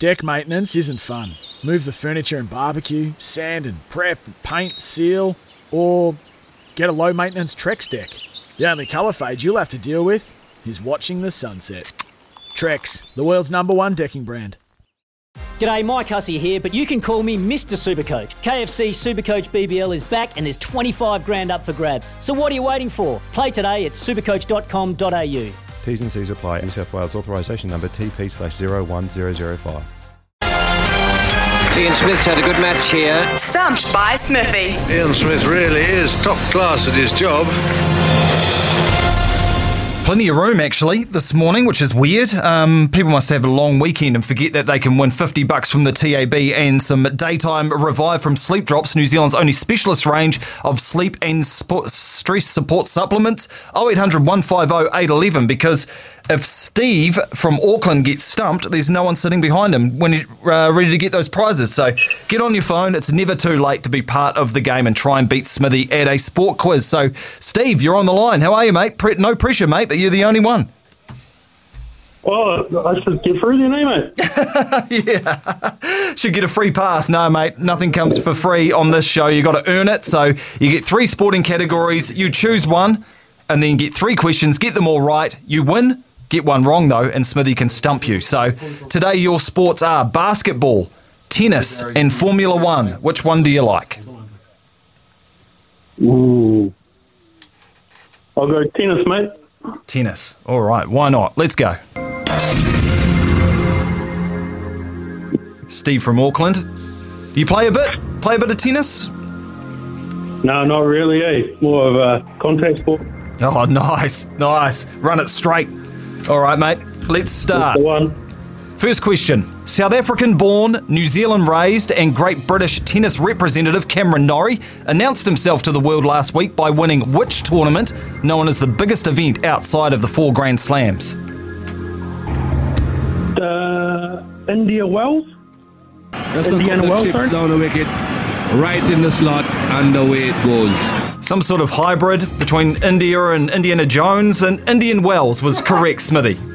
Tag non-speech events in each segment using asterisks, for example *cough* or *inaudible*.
Deck maintenance isn't fun. Move the furniture and barbecue, sand and prep, paint, seal, or get a low maintenance Trex deck. The only colour fade you'll have to deal with is watching the sunset. Trex, the world's number one decking brand. G'day, Mike Hussey here, but you can call me Mr. Supercoach. KFC Supercoach BBL is back and there's 25 grand up for grabs. So what are you waiting for? Play today at supercoach.com.au. T's and C's apply. New South Wales authorisation number TP slash 01005. Ian Smith's had a good match here. Stumped by Smithy. Ian Smith really is top class at his job. Plenty of room actually this morning, which is weird. Um, people must have a long weekend and forget that they can win 50 bucks from the TAB and some daytime revive from Sleep Drops, New Zealand's only specialist range of sleep and sp- stress support supplements. 0800 150 811 because if Steve from Auckland gets stumped, there's no one sitting behind him when he's uh, ready to get those prizes. So get on your phone. It's never too late to be part of the game and try and beat Smithy at a sport quiz. So, Steve, you're on the line. How are you, mate? No pressure, mate, but you're the only one. Oh, I should get through then, eh, mate? *laughs* yeah. Should get a free pass. No, mate, nothing comes for free on this show. you got to earn it. So you get three sporting categories. You choose one and then get three questions. Get them all right. You win. Get one wrong, though, and Smithy can stump you. So today your sports are basketball, tennis, and Formula One. Which one do you like? Ooh. I'll go tennis, mate. Tennis. All right, why not? Let's go. Steve from Auckland. Do you play a bit? Play a bit of tennis? No, not really, eh? More of a contact sport. Oh, *laughs* nice, nice. Run it straight. All right, mate. Let's start. one. First question. South African born, New Zealand raised, and Great British tennis representative Cameron Norrie announced himself to the world last week by winning which tournament known as the biggest event outside of the four Grand Slams? Uh, India Wells? Just a Indiana couple Wells, sorry? down the wicket, right in the slot, and away it goes. Some sort of hybrid between India and Indiana Jones, and Indian Wells was correct, Smithy. *laughs*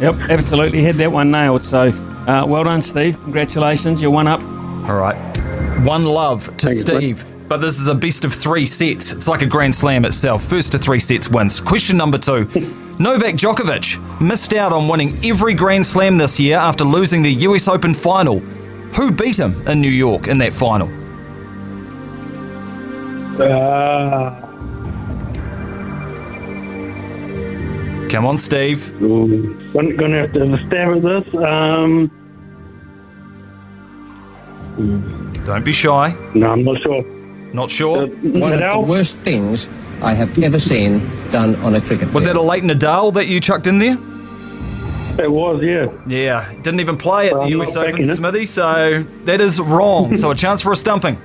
Yep, absolutely. Had that one nailed. So uh, well done, Steve. Congratulations. You're one up. All right. One love to Thank you, Steve. But this is a best of three sets. It's like a Grand Slam itself. First to three sets wins. Question number two. *laughs* Novak Djokovic missed out on winning every Grand Slam this year after losing the US Open final. Who beat him in New York in that final? Uh, Come on, Steve. ooh. Gonna, gonna have to have a stab at this. Um, Don't be shy. no, I'm not sure. Not sure? One of the worst things I have ever seen done on a cricket field. Was that a late Nadal that you chucked in there? It was, yeah. Yeah, didn't even play at Well, the I'm US Open. Smithy, so that is wrong. so a chance for a stumping.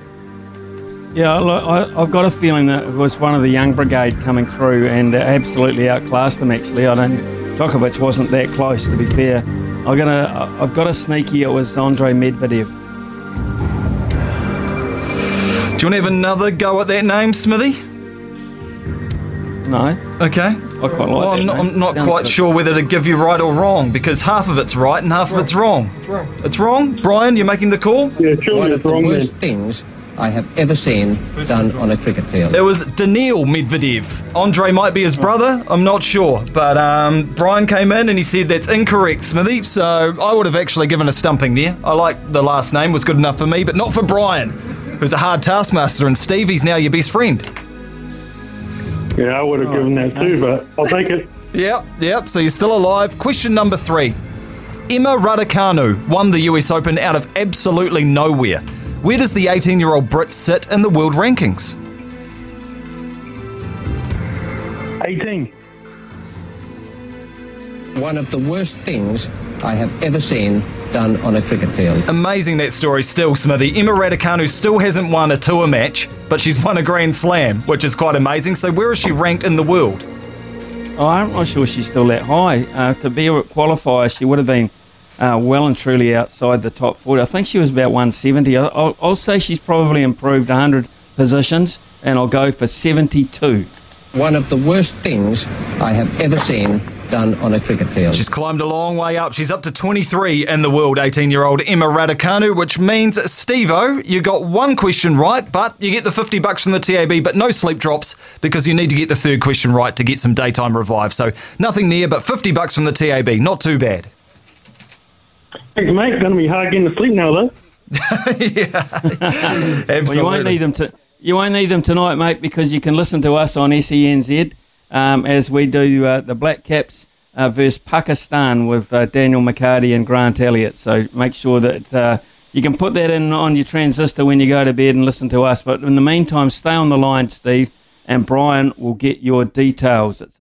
Yeah, look, I, I've got a feeling that it was one of the young brigade coming through and uh, absolutely outclassed them. Actually, I don't. Djokovic wasn't that close, to be fair. I'm gonna. I've got a sneaky. It was Andre Medvedev. Do you want to have another go at that name, Smithy? No. Okay. I quite like Well, I'm that not. I'm not Sounds quite good. sure whether to give you right or wrong because half of it's right and half of it's wrong. It's wrong. It's wrong. Brian, you're making the call. Yeah, One of the worst things I have ever seen done on a cricket field. It was Daniil Medvedev. Andre might be his brother. I'm not sure, but um, Brian came in and he said that's incorrect, Smithy. So I would have actually given a stumping there. I like the last name was good enough for me, but not for Brian, who's a hard taskmaster. And Stevie's now your best friend. Yeah, I would have given that too, but I'll take it. *laughs* Yep, yep. So you're still alive. Question number three. Emma Raducanu won the US Open out of absolutely nowhere. Where does the 18 year old Brit sit in the world rankings? 18. One of the worst things I have ever seen done on a cricket field. Amazing that story still, Smithy. Emma Raducanu still hasn't won a tour match, but she's won a Grand Slam, which is quite amazing. So where is she ranked in the world? Oh, I'm not sure she's still that high. Uh, to be a qualifier, she would have been uh, well and truly outside the top 40. I think she was about 170. I'll, I'll say she's probably improved 100 positions, and I'll go for 72. One of the worst things I have ever seen done on a cricket field. She's climbed a long way up. She's up to 23 in the world, 18 year old Emma Raducanu, which means, Stevo, you got one question right, but you get the 50 bucks from the TAB, but no sleep drops because you need to get the third question right to get some daytime revive. So nothing there, but 50 bucks from the TAB. Not too bad. Thanks, mate. Going to be hard getting to sleep now, though. *laughs* yeah, Absolutely. *laughs* Well, you won't need them to. You won't need them tonight, mate, because you can listen to us on SENZ um, as we do uh, the Black Caps uh, versus Pakistan with uh, Daniel McCarty and Grant Elliott. So make sure that uh, you can put that in on your transistor when you go to bed and listen to us. But in the meantime, stay on the line, Steve, and Brian will get your details. It's